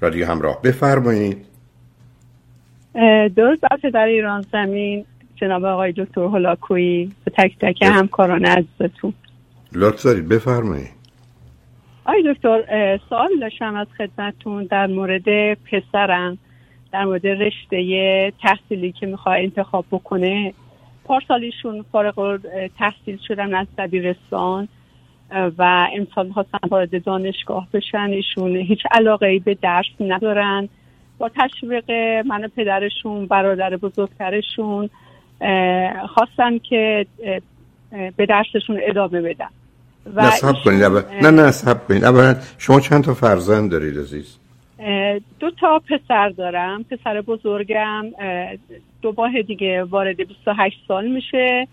رادیو همراه. بفرمایید. درست بر در ایران زمین جناب آقای دکتر هلاکویی به تک تک همکاران عزیزتون. لطف دارید. بفرمایید. آقای دکتر سوال داشتم از خدمتون در مورد پسرم در مورد رشته تحصیلی که می‌خواد انتخاب بکنه. پارسالیشون فارغ تحصیل شدن از دبیرستان. و امسال خواستن وارد دانشگاه بشن ایشون هیچ علاقه ای به درس ندارن. با تشویق من و پدرشون برادر بزرگترشون خواستن که به درسشون ادامه بدن. و نه سب کنید. نه نه سب کنید. اولا شما چند تا فرزند دارید عزیز؟ دو تا پسر دارم. پسر بزرگم دو ماه دیگه وارد 28 سال میشه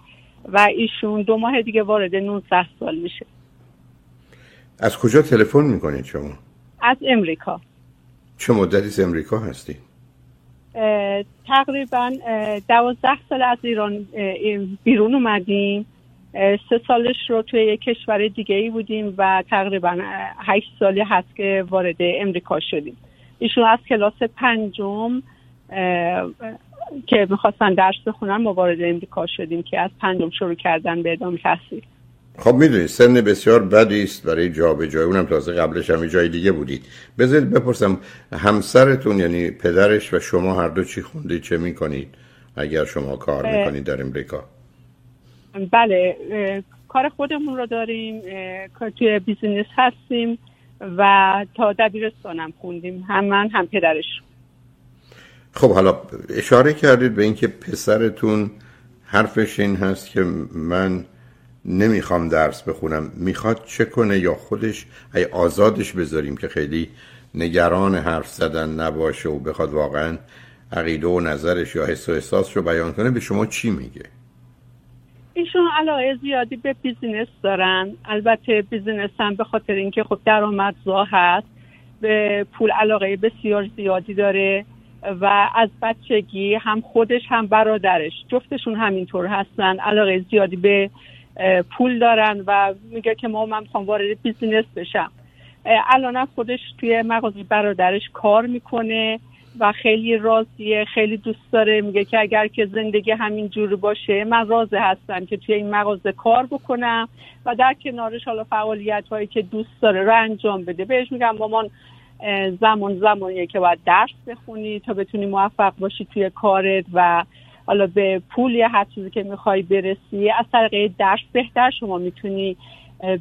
و ایشون دو ماه دیگه وارد 19 سال میشه. از کجا تلفن می‌کنید شما؟ از امریکا چه مدتی از امریکا هستی؟ تقریبا دوازده سال از ایران بیرون اومدیم سه سالش رو توی یک کشور دیگه ای بودیم و تقریبا هشت سالی هست که وارد امریکا شدیم ایشون از کلاس پنجم که می‌خواستن درس بخونن ما وارد امریکا شدیم که از پنجم شروع کردن به ادامه تحصیل خب می‌دونید سن بسیار بدی است برای جای اونم تازه قبلش هم جای دیگه بودید. بذارید بپرسم همسرتون یعنی پدرش و شما هر دو چی خوندید چه می‌کنید؟ اگر شما کار می‌کنید در امریکا. بله کار خودمون رو داریم توی بیزینس هستیم و تا دبیرستانم خوندیم. هم من هم پدرش. خب حالا اشاره کردید به اینکه پسرتون حرفش این هست که من نمی‌خوام درس بخونم. می‌خواد چه کنه یا خودش؟ ای آزادش بذاریم که خیلی نگران حرف زدن نباشه و بخواد واقعا عقیده و نظرش یا حس و احساسش رو بیان کنه. به شما چی میگه؟ ایشون علاقه زیادی به business دارن. البته business هم به خاطر اینکه خب درآمدزا هست به پول علاقه بسیار زیادی داره و از بچگی هم خودش هم برادرش جفتشون همینطور هستن. علاقه زیادی به پول دارن و میگه که ما من می‌خوام وارد بیزینس بشم. الان خودش توی مغازه برادرش کار می‌کنه و خیلی راضیه خیلی دوست داره. میگه که اگر که زندگی همین جور باشه من راضی هستم که توی این مغازه کار بکنم و در کنارش حالا فعالیت هایی که دوست داره رو انجام بده. بهش میگم مامان زمان زمانیه که باید درس بخونی تا بتونی موفق باشی توی کارت و حالا به پول یا هر چیزی که می‌خوای برسی از طریق درس بهتر شما می‌تونی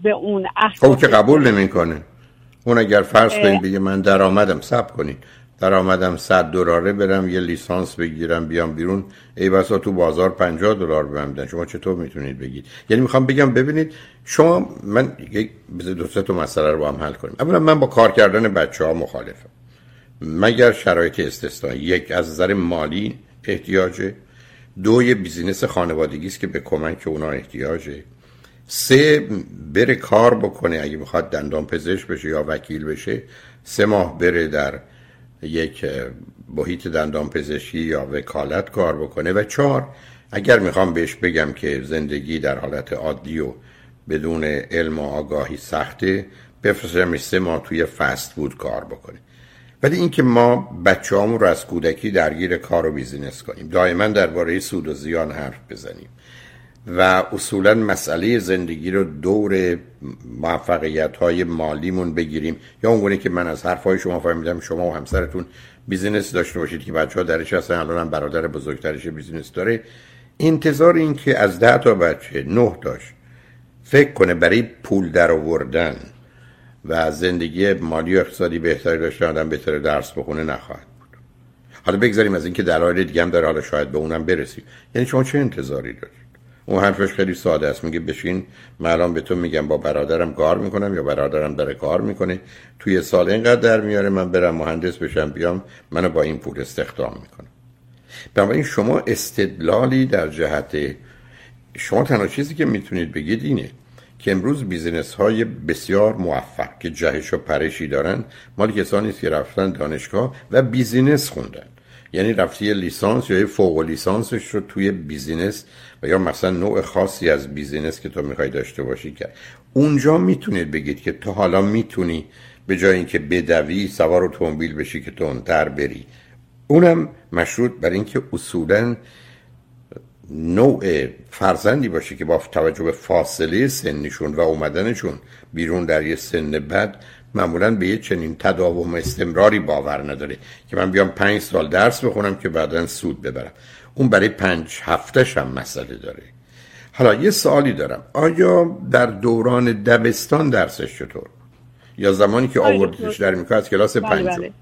به اون احساس خب که قبول نمی‌کنه. اون اگر فرض کنید بگه من درآمدم سب کنید. درآمدم 100 دلاره برم یه لیسانس بگیرم بیام بیرون. ای بسا تو بازار 50 دلار بهم شما چطور می‌تونید بگید؟ یعنی می‌خوام بگم ببینید شما من یک دو سه تا مسئله رو با هم حل کنیم. اولا من با کار کردن بچه ها مخالفم. مگر شرایط استثنایی؟ یک از نظر مالی احتیاجه. دو یه بیزینس خانوادگی است که به کمک اونا احتیاجه. سه بره کار بکنه اگه می‌خواد دندان پزشک بشه یا وکیل بشه سه ماه بره در یک محیط دندان پزشکی یا وکالت کار بکنه. و چهار اگر می‌خوام بهش بگم که زندگی در حالت عادی و بدون علم و آگاهی سخته بفرستمش سه ماه توی فست بود کار بکنه. ولی اینکه ما بچه رو از کودکی درگیر کار و بیزینس کنیم. دائما درباره سود و زیان حرف بزنیم. و اصولا مسئله زندگی رو دور موفقیت های مالیمون بگیریم. یا اونگونه که من از حرف های شما فهمیدم شما و همسرتون business داشته باشید که بچه ها درش هستن الان هم برادر بزرگترش business داره. انتظار این که از ده تا بچه نه تاش فکر کنه برای پول در آوردن و زندگی مالی و اقتصادی بهتری داشته آدم بهتر درس بخونه نخواهد بود. حالا بگذاریم از اینکه دلایل دیگه هم داره حالا شاید به اونم برسیم. یعنی شما چه انتظاری دارید؟ اون حرفش خیلی ساده است. میگه بشین الان به تو میگم با برادرم کار می‌کنم یا برادرم داره کار می‌کنه. توی سال اینقدر در میاره من برم مهندس بشم بیام منو با این پول استخدام می‌کنم. بنابراین شما استدلالی در جهت شما تنها چیزی که می‌تونید بگید اینه که امروز business های بسیار موفق که جهش و پرشی دارن مال کسانی که رفتن دانشگاه و business خوندن. یعنی رفتی لیسانس یا فوق لیسانسش رو توی business و یا مثلا نوع خاصی از بیزینس که تو می‌خوای داشته باشی کرد اونجا می‌تونید بگید که تو حالا می‌تونی به جای اینکه بدوی سوار اتومبیل بشی که تندتر بری. اونم مشروط بر اینکه اصولا نوع فرزندی باشه که با توجه به فاصله سنیشون و اومدنشون بیرون در یه سن بد معمولا به یه چنین تداوم استمراری باور نداره که من بیام پنج سال درس بخونم که بعدا سود ببرم. اون برای پنج هفتهش هم مسئله داره. حالا یه سوالی دارم. آیا در دوران دبستان درسش چطور؟ یا زمانی که آوردیش در می‌کرد از کلاس بله پنجم؟ بله.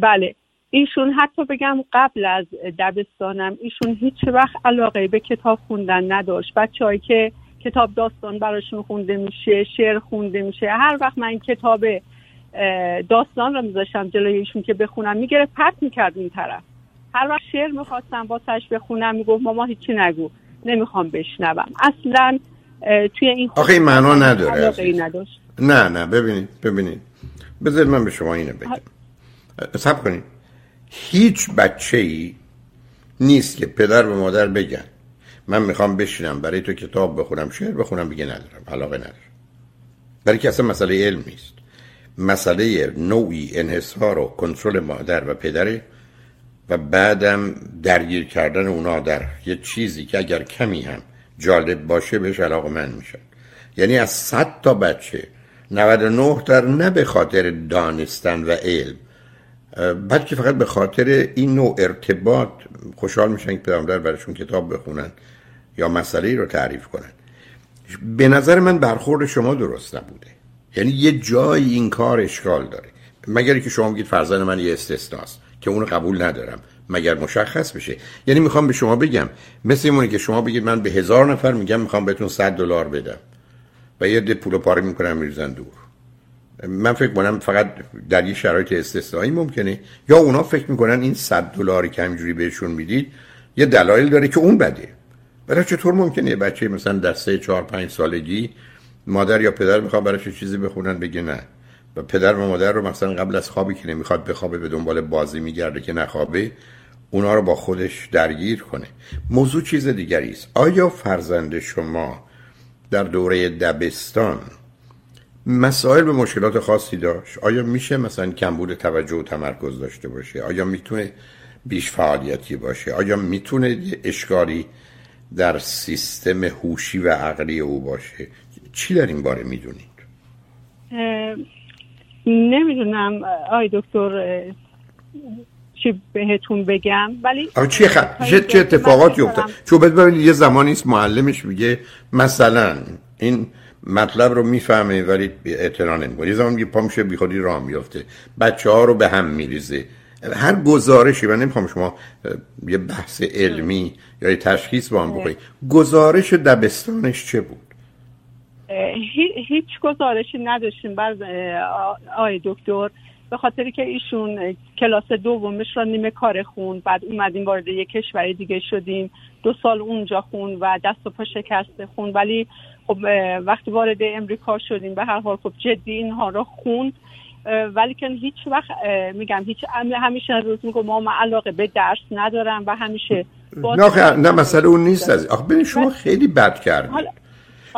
بله. ایشون حتی بگم قبل از دبستانم ایشون هیچ وقت علاقه به کتاب خوندن نداشت. بچههایی که کتاب داستان براشون خونده میشه شعر خونده میشه هر وقت من کتاب داستان رو میذاشتم جلوی ایشون که بخونم میگره پرت می‌کرد این طرف. هر وقت شعر می‌خواستم واسش بخونم می‌گفت ماما هیچی نگو نمی‌خوام بشنوم. اصلا توی این آخه این معنا نداره نه نه ببینید ببینید. بذارید من به شما اینو بگم. سب کنید. هیچ بچه ای نیست که پدر و مادر بگن من می‌خوام بشینم برای تو کتاب بخونم شعر بخونم بگه ندارم علاقه ندارم. برای که اصلا مسئله علم نیست. مسئله نوعی انحصار و کنترل مادر و پدره و بعدم درگیر کردن اونا در یه چیزی که اگر کمی هم جالب باشه بهش علاقه من میشن یعنی از صد تا بچه 99 در نه به خاطر دانستن و علم بلکه فقط به خاطر این نوع ارتباط خوشحال میشن که پدر براشون کتاب بخونن یا مسئله رو تعریف کنن. به نظر من برخورد شما درست نبوده. یعنی یه جایی این کار اشکال داره. مگر که شما بگید فرزند من یه استثناست که اونو قبول ندارم. مگر مشخص بشه؟ یعنی می‌خوام به شما بگم مثل اینه که شما بگید من به هزار نفر میگم می‌خوام بهتون 100 دلار بدم و یه ده پول پاره می‌کنم میریزن دور. من فکر کنم فقط در یه شرایط استثنایی ممکنه. یا اونا فکر می‌کنن این 100 دلاری که همینجوری بهشون می‌دید یه دلایل داره که اون بده. برای چطور ممکنه بچه مثلا در سه چهار پنج سالگی مادر یا پدر می‌خواد براش یه چیزی بخونن بگه نه. و پدر و مادر رو مثلا قبل از خوابی که نمی‌خواد بخوابه به دنبال بازی میگرده که نخوابه اونا رو با خودش درگیر کنه. موضوع چیز دیگری است. آیا فرزند شما در دوره دبستان مسائل به مشکلات خاصی داشت. آیا میشه مثلا کمبود توجه و تمرکز داشته باشه؟ آیا می‌تونه بیش فعالیتی باشه؟ آیا می‌تونه اشکالی در سیستم هوشی و عقلی او باشه؟ چی در این باره می‌دونید؟ نمی‌دونم. آی دکتر چی بهتون بگم؟ ولی چی خ... چه, چه اتفاقاتی افتاد؟ چون ببینید یه زمانی است معلمش میگه مثلا این مطلب رو می‌فهمه ولی اعتنا نمی‌کنه یه زمان پا میشه بی خودی راه میفته بچه ها رو به هم میریزه. هر گزارشی من نمی‌خوام شما یه بحث علمی یا یه تشخیص با هم بکنید گزارش دبستانش چه بود؟ هیچ گزارشی نداشتیم. بر آی دکتر به خاطری که ایشون کلاس دومش را نیمه کار خون. بعد اومدیم وارد یک کشور دیگه شدیم. دو سال اونجا خون و دست و پا شکسته خون ولی خب وقتی وارد امریکا شدیم به هر حال خب جدی اینها را خوند. اه، ولی که هیچ وقت میگم هیچ همیشه روز میگم ما علاقه به درس ندارم و همیشه نه نه مسئله اون نیست از آخه ببین شما خیلی بد کردید حالا-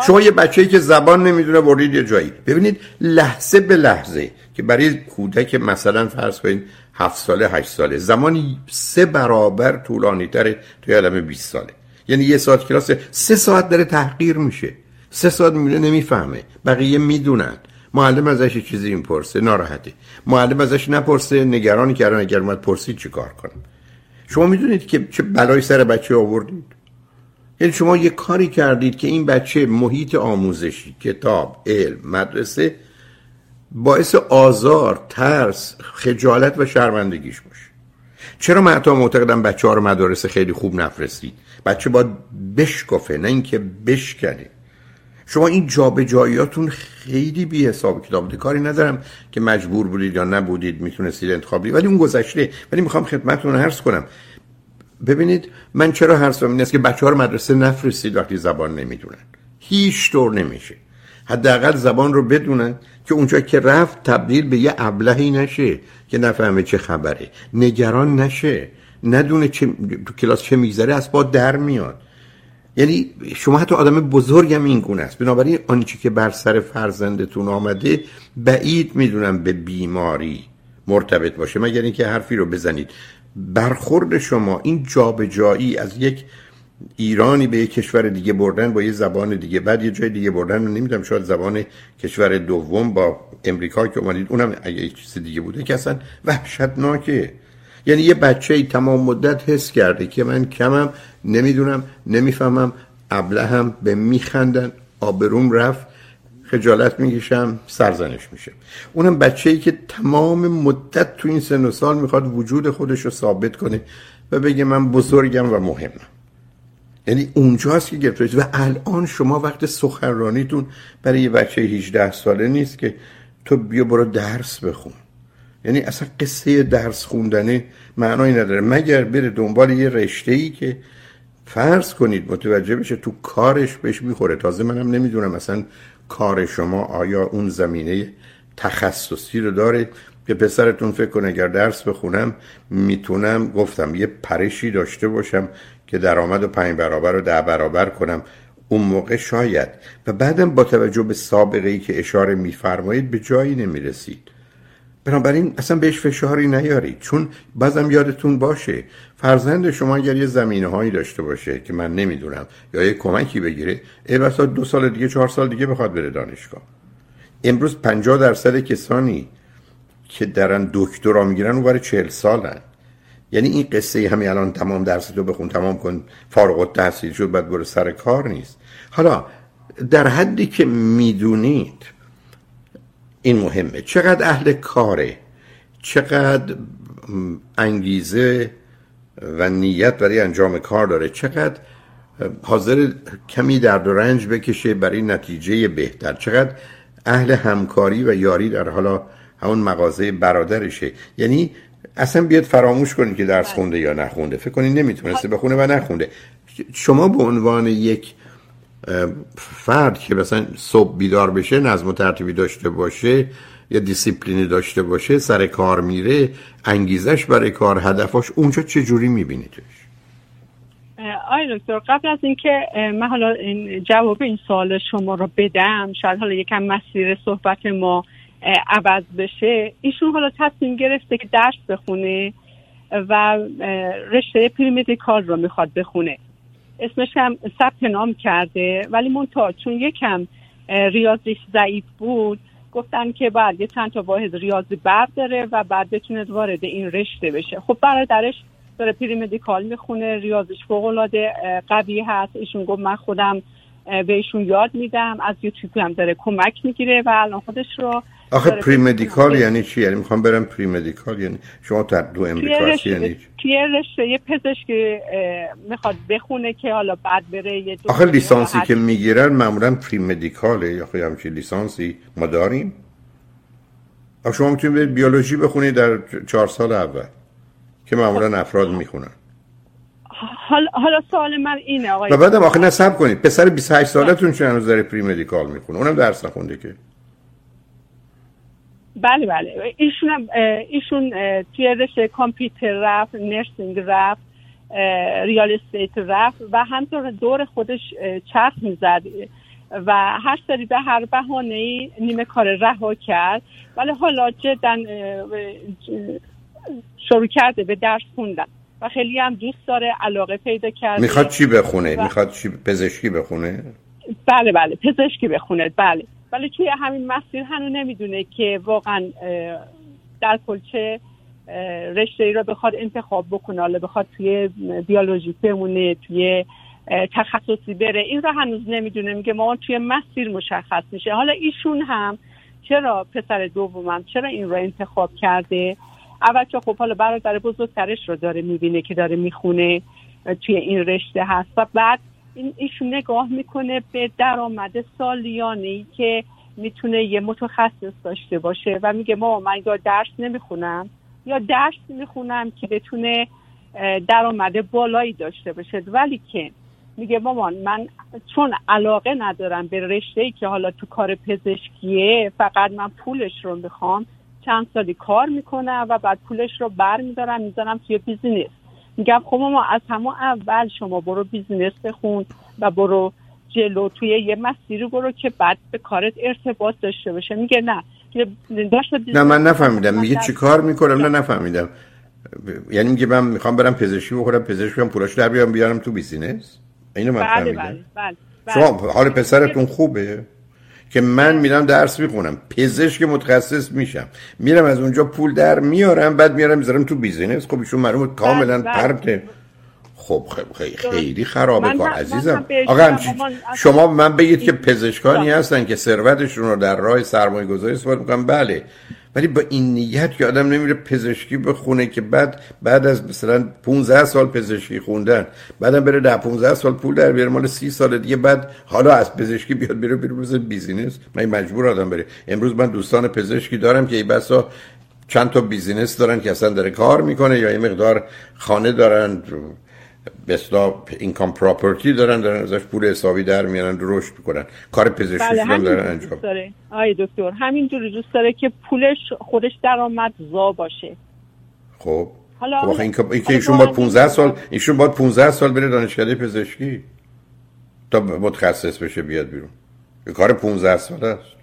شما یه بچه‌ای که زبان نمی‌دونه بردید یه جایی. ببینید لحظه به لحظه که برای کودک مثلا فرض کنید هفت ساله هشت ساله. زمانی سه برابر طولانی تره توی عالم 20 ساله. یعنی یه ساعت کلاس سه ساعت داره تحقیر میشه. سه ساعت می‌بینه نمی‌فهمه. بقیه می‌دونن. معلم ازش چیزی می‌پرسه ناراحته. معلم ازش نپرسه نگرانی کردن. اگر اومد پرسید چی کار کنم؟ شما می‌دونید که چه بلایی سر بچه آوردید؟ یعنی شما یه کاری کردید که این بچه محیط آموزشی کتاب علم مدرسه باعث آزار ترس خجالت و شرمندگیش باشه. چرا من حتی معتقدم بچه ها رو مدارس خیلی خوب نفرستید؟ بچه باید بشکفه نه اینکه بشکنه. شما این جابجاییاتون خیلی بی حساب. کتاب بوده کاری ندارم که مجبور بودید یا نبودید می‌تونستید انتخاب ولی اون گذشته. ولی می‌خوام خدمتتون عرض کنم. ببینید من چرا حرفم این است که بچه ها رو مدرسه نفرستید وقتی زبان نمی‌دونن؟ هیچ طور نمیشه. حداقل زبان رو بدونن. که اونجا که رفت تبدیل به یه ابلهی نشه که نفهمه چه خبره. نگران نشه. ندونه چه تو کلاس چه میگذره از با در میاد. یعنی شما حتی آدم بزرگم این گونه است. بنابراین آنچه که بر سر فرزندتون آمده بعید می‌دونم به بیماری مرتبط باشه. مگر اینکه حرفی رو بزنید. برخورد شما این جابجایی از یک ایرانی به یک کشور دیگه بردن با یه زبان دیگه. بعد یه جای دیگه بردن نمی‌دونم شاید زبان کشور دوم با امریکا که اومدید اونم اگه چیز دیگه بوده که اصلا وحشتناکه. یعنی یه بچه ای تمام مدت حس کرده که من کمم نمی‌دونم نمی‌فهمم هم به میخندن آبروم رفت خجالت می‌کشم سرزنش میشه. اونم بچه ای که تمام مدت تو این سن و سال می‌خواد وجود خودش رو ثابت کنه و بگه من بزرگم و مهمم. یعنی اونجاست که گرفته و الان شما وقت سخنرانیتون برای یه بچه 18 ساله نیست که تو بیا برو درس بخون. یعنی اصلا قصه درس خوندنه معنایی نداره. مگر بره دنبال یه رشته ای که فرض کنید متوجه بشه تو کارش بهش می‌خوره. تازه منم نمی‌دونم اصلا کار شما آیا اون زمینه تخصصی رو داره؟ که پسرتون فکر کنه اگر درس بخونم می‌تونم گفتم یه پرشی داشته باشم که درآمد و پنج برابر و ده برابر کنم. اون موقع شاید. و بعدم با توجه به سابقه ای که اشاره میفرمایید به جایی نمی‌رسید. بنابراین اصلا بهش فشاری نیارید. چون بازم یادتون باشه فرزند شما اگر یه زمینه هایی داشته باشه که من نمی‌دونم یا یه کمکی بگیره ای بسا دو سال دیگه چهار سال دیگه بخواد بره دانشگاه. امروز پنجاه درصد کسانی که درن دکترا می‌گیرن اون برای چهل سالن. یعنی این قصه همین الان تمام درس تو بخون تمام کن فارغ التحصیل شد بعد برو سر کار نیست. حالا در حدی که می‌دونید این مهمه. چقدر اهل کاره چقدر انگیزه و نیت برای انجام کار داره چقدر حاضر کمی درد و رنج بکشه برای نتیجه بهتر چقدر اهل همکاری و یاری در حالا همون مغازه برادرشه. یعنی اصلا بیاد فراموش کنید که درس خونده یا نخونده. فکر کنید نمی‌تونسته بخونه و نخونده. شما به عنوان یک فرد که مثلا صبح بیدار بشه نظم و ترتیبی داشته باشه یا دیسیپلینی داشته باشه سر کار میره انگیزش برای کار هدفاش اونجا چه جوری میبینیدش آی دکتر قبل از اینکه من حالا این جواب این سوال شما رو بدم شاید حالا یکم مسیر صحبت ما عوض بشه ایشون حالا تصمیم گرفته که درس بخونه و رشته premedical رو می‌خواد بخونه. اسمش هم ثبت نام کرده ولی منتها چون یکم ریاضیش ضعیف بود گفتن که بعد یه چند تا واحد ریاضی برداره و بعد بتونه وارد این رشته بشه. خب برادرش داره premedical می‌خونه ریاضیش فوق العاده قوی هست. ایشون گفت من خودم بهشون یاد میدم از یوتیوب هم داره کمک می‌گیره و الان خودش رو آخه پریمدیکال یعنی چی؟ یعنی می‌خوام برم پریمدیکال؟ یعنی شما تا دو امریکا یعنی توی رشته یه پزشک می‌خواد بخونه که حالا بعد بره یه آخه لیسانسی که می‌گیرن معمولا پریمدیکاله. یا خیلی همچین لیسانسی ما داریم. آخه شما می‌تونید برید بیولوژی بخونید در چهار سال اول که معمولا خب. افراد می‌خونن. حالا حالا سوال من اینه آقای بعدم آخه صبر کنید. پسر 28 سالتون چه هنوز داره premedical می‌خونه؟ اونم درس نخونده که. بله بله. ایشون ایشون توی رشته کامپیوتر رفت nursing رفت real estate رفت و همطور دور خودش چرخ می‌زد. و هر سری به هر بهانه ای نیمه کار رها کرد. ولی حالا جدا شروع کرده به درس خوندن. و خیلی هم دوست داره علاقه پیدا کرده. می‌خواد چی بخونه؟ و... می‌خواد چی پزشکی بخونه؟ بله بله. پزشکی بخونه. بله. ولی توی همین مسیر هنو نمی‌دونه که واقعا در کل چه رشته ای رو بخواد انتخاب بکنه. حالا بخواد توی بیولوژی بمونه توی تخصصی بره. این رو هنوز نمی‌دونه. میگه ما توی مسیر مشخص میشه. حالا ایشون هم چرا پسر دومم چرا این رو انتخاب کرده؟ اول که خب حالا برادر بزرگترش رو داره می‌بینه که داره می‌خونه توی این رشته هست. و بعد این ایشون نگاه می‌کنه به درآمد سالیانه ای که می‌تونه یه متخصص داشته باشه و میگه ما من یا درس nemikhunam یا درس می‌خونم که بتونه درآمد بالایی داشته باشه. ولی که میگه مامان من چون علاقه ندارم به رشته ای که حالا تو کار پزشکیه فقط من پولش رو می‌خوام چند سالی کار می‌کنم و بعد پولش رو بر میدارم می‌ذارم توی business. میگم خب ما از همون اول شما برو business بخون و برو جلو توی یه مسیری برو که بعد به کارت ارتباط داشته باشه. میگه نه. نه من نفهمیدم. میگه چی کار می‌کنم؟ نه نفهمیدم. یعنی میگه من می‌خوام برم پزشکی بخونم پزشکی هم پولاش در بیارم بیارم تو business؟ اینو من بله فهمیدم. بله بله شما بله. حال پسرتون خوبه؟ که من میرم درس می‌خونم. پزشک متخصص میشم. میرم از اونجا پول در میارم بعد میارم می‌ذارم تو بیزینس. خب ایشون معلومه کاملا پرته خب خیلی خیلی خرابه کار عزیزم. آقا شما من بگید که پزشکانی هستن که ثروتشون رو در راه سرمایه گذاری استفاده می‌کنن. بله. ولی با این نیت که آدم نمیره پزشکی بخونه که بعد بعد از مثلا 15 سال پزشکی خوندن بعدم بره در 15 سال پول در بیاره مال 30 سال دیگه بعد حالا از پزشکی بیاد بره بره بزن business. مگه مجبوره آدم بره. امروز من دوستان پزشکی دارم که ای بسا چند تا business دارن که اصلا داره کار می‌کنه یا یه مقدار خانه دارن. اصطلاح income property دارن دارن ازش پول حسابی در میارن رشد می‌کنن. کار پزشکی بله دارن انجام. داره. آی دکتر همینجوری دوست داره که پولش خودش درآمد زا باشه. خب. حالا خب این که ایشون باید 15 سال ایشون باید 15 سال بره دانشکده پزشکی. تا متخصص بشه بیاد بیرون. یه کار 15 سال است.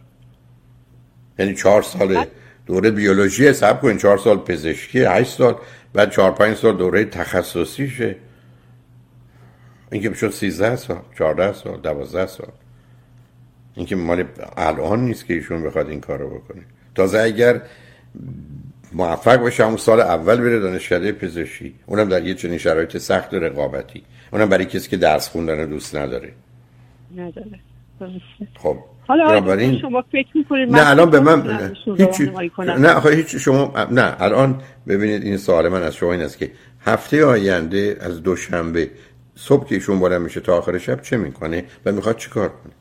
یعنی 4 سال دوره بیولوژی حساب کنین 4 سال پزشکی 8 سال بعد 4 5 سال دوره تخصصیشه. اینکه بشد 13 سال 14 سال 12 سال. اینکه مال الان نیست که ایشون بخواد این کارو بکنه. تازه اگر موفق بشه اون سال اول بره دانشکده پزشکی. اونم در یه چنین شرایط سخت رقابتی. اونم برای کسی که درس خوندن دوست نداره. نداره. خب حالا شما فکر می‌کنید نه الان به من هیچ نه هیچ شما نه الان ببینید این سوال من از شما این است که هفته آینده از دوشنبه صبح که ایشون بلند میشه تا آخر شب چه می‌کنه و می‌خواد چیکار کنه؟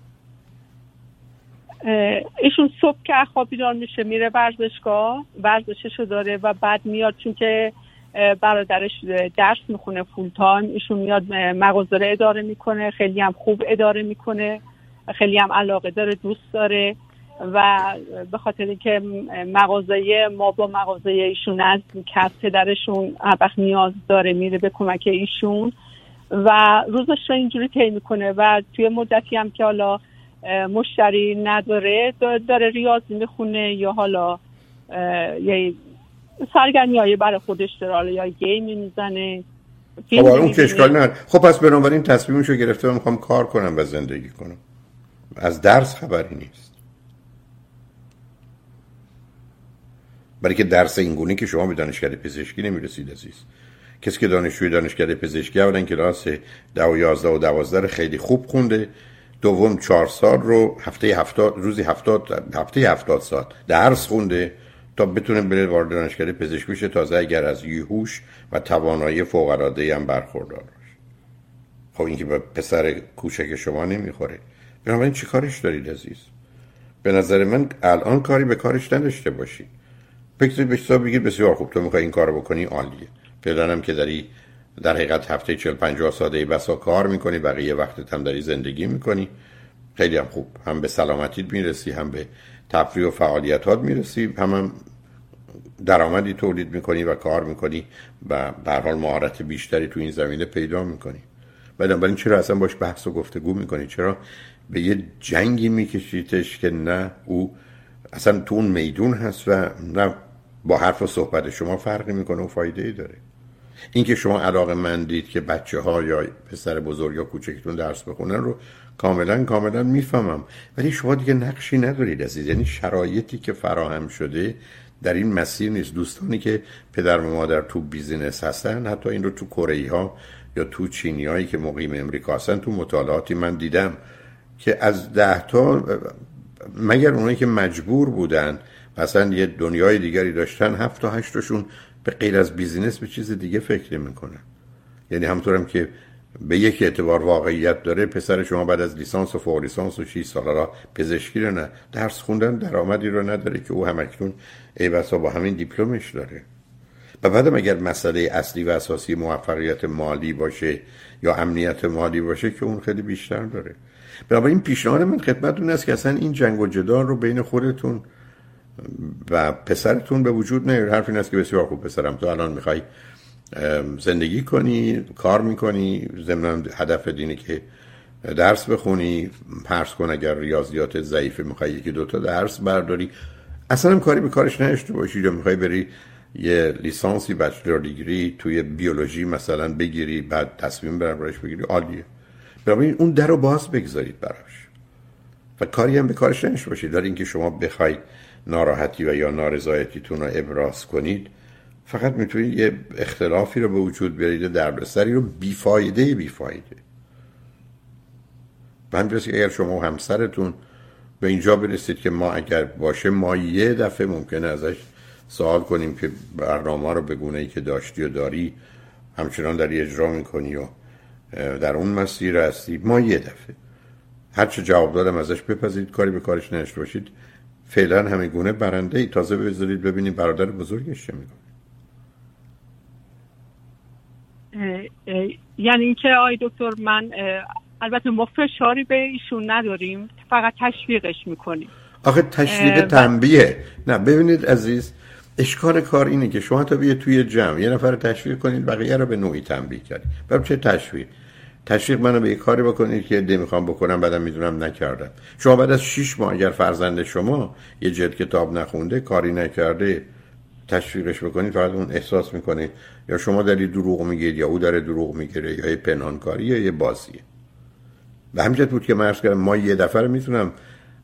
ایشون صبح که خواب بیدار میشه میره ورزشگاه ورزششو داره و بعد میاد چون که برادرش درس می‌خونه فول تایم ایشون میاد مغازه اداره می‌کنه خیلی هم خوب اداره می‌کنه خیلی هم علاقه داره دوست داره و به خاطر اینکه مغازه ما با مغازه ایشون از کس پدرشون وقت نیاز داره میره به کمک ایشون و روزش رو اینجوری طی می‌کنه و توی مدتی هم که حالا مشتری نداره داره ریاضی می‌خونه یا حالا یه سرگرمی هایی برای خودش داره یا گیمی می‌زنه خب اون کشکال نه خب پس بنابراین تصمیمشو گرفته و می‌خوام کار کنم و زندگی کنم. از درس خبری نیست. برای که درس اینگونه که شما به دانشکده پزشکی نمی‌رسید عزیز. کسی که دانشجوی دانشکده پزشکی اولا کلاس 10 و 11 و 12 خیلی خوب خونده. دوم چهار سال رو هفته هفتاد روزی هفتاد هفته هفتاد ساعت درس خونده تا بتونه بره وارد دانشکده پزشکی بشه. تازه اگر از یهوش و توانایی فوق العاده هم برخوردار باشه. خب این که پسر کوچک شما نمی‌خوره. بنابراین چی کارش دارید عزیز؟ به نظر من الان کاری به کارش نداشته باشید فکر به بگید بسیار خوب تو می‌خوای این کارو بکنی عالیه. فعلا که داری در حقیقت هفته 40 50 ساده بسا کار می‌کنی بقیه وقتت هم داری زندگی می‌کنی. خیلی هم خوب. هم به سلامتیت می‌رسی هم به تفریح و فعالیتات می‌رسی. هم, هم درآمدی تولید می‌کنی و کار می‌کنی و به حال مهارت بیشتری تو این زمینه پیدا می‌کنی. بنابراین چرا اصلا باش بحث و گفتگو می‌کنی؟ چرا به یه جنگی میکشیدش که نه او اصلا تو اون میدون هست و نه با حرف و صحبت شما فرقی می‌کنه و فایده ای داره؟ اینکه شما علاقه من دید که بچه ها یا پسر بزرگ یا کوچکتون درس بخونن رو کاملا کاملا می‌فهمم. ولی شما دیگه نقشی ندارید عزیز. یعنی شرایطی که فراهم شده در این مسیر نیست. دوستانی که پدر و مادر تو بیزینس هستن حتی این رو تو کره ها یا تو چینی هایی که مقیم امریکا هستن تو مطالعاتی من دیدم که از ده تا مگر اونایی که مجبور بودن مثلا یه دنیای دیگری داشتن هفت تا هشتشون به غیر از business به چیز دیگه فکر می‌کنن یعنی همطورم که به یک اعتبار واقعیت داره پسر شما بعد از لیسانس و فوق لیسانس و 6 سال را پزشکی رو نه درس خوندن درآمدی رو نداره که او همکنون ای بسا با همین دیپلمش داره. و بعدم اگر مسئله اصلی و اساسی موفقیت مالی باشه یا امنیت مالی باشه که اون خیلی بیشتر داره. بنابراین پیشنهاد من خدمتتون است که اصلا این جنگ و جدال رو بین خودتون و پسرتون به وجود نیاره حرف این است که بسیار خوب پسرم تو الان می‌خوای زندگی کنی کار می‌کنی ضمن هدف دینی که درس بخونی پرس کن اگر ریاضیات ضعیفه می‌خوای یکی دوتا درس برداری. اصلا هم کاری به کارش نشته باشی یا می‌خوای بری یه لیسانسی بچلر دیگری توی بیولوژی مثلا بگیری بعد تصمیم براش بگیری عالیه. بنابراین اون در رو باز بگذارید براش. و کاری هم به کارش نشته باشید در اینکه شما بخواید ناراحتی و یا نارضایتیتون رو ابراز کنید فقط می‌تونید یه اختلافی رو به وجود بیارید دردسری رو بیفایده بیفایده به همین که اگر شما و همسرتون به اینجا برسید که ما اگر باشه ما یه دفعه ممکنه ازش سوال کنیم که برنامه رو به گونه ای که داشتی و داری همچنان داری اجرا می‌کنی و در اون مسیر هستی. ما یه دفعه. هرچه جواب دادم ازش بپذیرید کاری به کارش نشته باشید. فعلا همه گونه برنده ای تازه بذارید ببینید برادر بزرگش چه می‌کنه یعنی اینکه آی دکتر من البته ما فشاری به ایشون نداریم فقط تشویقش می‌کنیم. آخه تشویق تنبیه. نه ببینید عزیز اشکال کار اینه که شما تا بیه توی جمع یه نفر تشویق کنید بقیه رو به نوعی تنبیه کنید برای چه تشویق؟ تشویق منو به یه کاری بکنید که ده می‌خوام بکنم بعدم می‌دونم نکردم شما بعد از 6 ماه اگر فرزند شما یه جلد کتاب نخونده کاری نکرده تشویقش بکنید فقط اون احساس می‌کنه. یا شما داری دروغ میگید یا او داره دروغ می‌گیره یا یه پنهانکاری یا یه بازیه. به همین بود که من کردم ما یه دفعه می‌تونم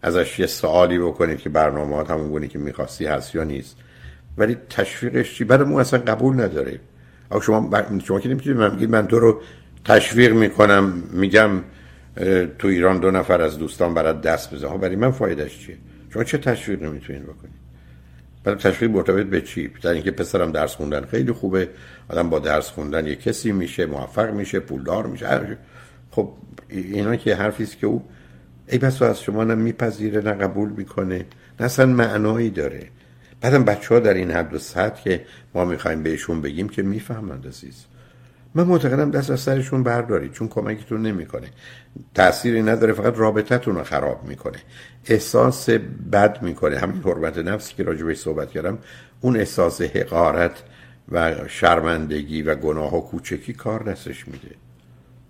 ازش یه سوالی بکنید که برنامه همون گونه که می‌خواستی هست یا نیست. ولی تشویقش چی؟ برای اصلا قبول نداره. او شما شما که نمی‌تونید من من تو رو تشویق می‌کنم. میگم تو ایران دو نفر از دوستان برات دست بزن ولی من فایدهش چیه؟ شما چه تشویق نمی‌تونید بکنید؟ برای تشویق مرتبط به چی؟ در اینکه پسرم درس خوندن خیلی خوبه. آدم با درس خوندن یه کسی میشه موفق میشه پولدار میشه خب اینا که حرفی است که او ای بس از شما نه میپذیره نه قبول می‌کنه نه اصلا معنایی داره. بعدم بچه ها در این حد و سطح که ما می‌خوایم بهشون بگیم که می‌فهمند عزیز. من معتقدم دست از سرشون بردارید چون کمکتون نمی‌کنه. تأثیری نداره فقط رابطتون رو خراب می‌کنه. احساس بد می‌کنه. همین حرمت نفسی که راجبش صحبت کردم اون احساس حقارت و شرمندگی و گناه و کوچکی کار دستش میده.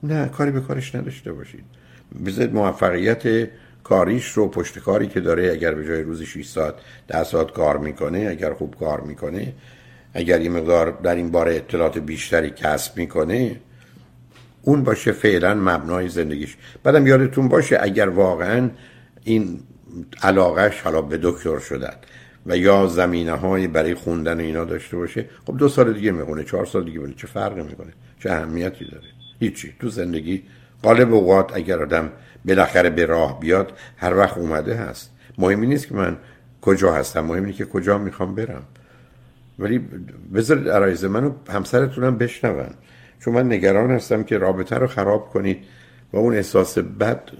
نه کاری به کارش نداشته باشید. بذارید موفقیت کاریش رو پشت کاری که داره اگر به جای روزی 6 ساعت 10 ساعت کار می‌کنه اگر خوب کار می‌کنه اگر یه مقدار در این باره اطلاعات بیشتری کسب می‌کنه اون باشه فعلا مبنای زندگیش. بعدم یادتون باشه اگر واقعا این علاقش حالا به دکتر شدن و یا زمینه های برای خوندن اینا داشته باشه خب دو سال دیگه می‌خونه چهار سال دیگه می‌خونه چه فرقی می‌کنه؟ چه اهمیتی داره؟ هیچی. تو زندگی قالب اوقات اگر آدم بالاخره به راه بیاد هر وقت اومده هست. مهمی نیست که من کجا هستم مهم که کجا می‌خوام برم. ولی بذارید عرایز منو همسرتونم بشنون. چون من نگران هستم که رابطه رو خراب کنید و اون احساس بد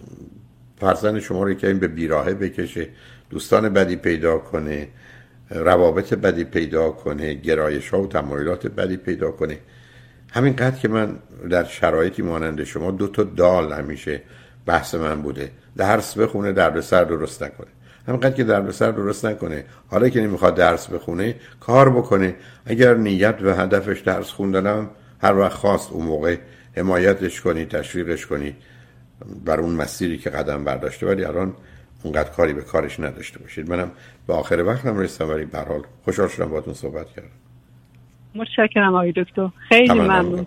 فرزند شما رو که این به بیراهه بکشه دوستان بدی پیدا کنه روابط بدی پیدا کنه گرایش ها و تمایلات بدی پیدا کنه. همینقدر که من در شرایطی مانند شما دو تا دال همیشه بحث من بوده. درس بخونه درد سر درست نکنه. همینقدر که درد سر درست نکنه. حالا که نمی‌خواد درس بخونه کار بکنه. اگر نیت و هدفش درس خوندنم هر وقت خواست اون موقع حمایتش کنی تشویقش کنی. بر اون مسیری که قدم برداشته. ولی الان اونقدر کاری به کارش نداشته باشید. منم به آخر وقتم رسیدم ولی به حال خوشحال شدم باهاتون صحبت کردم. متشکرم آقای دکتر. خیلی ممنون.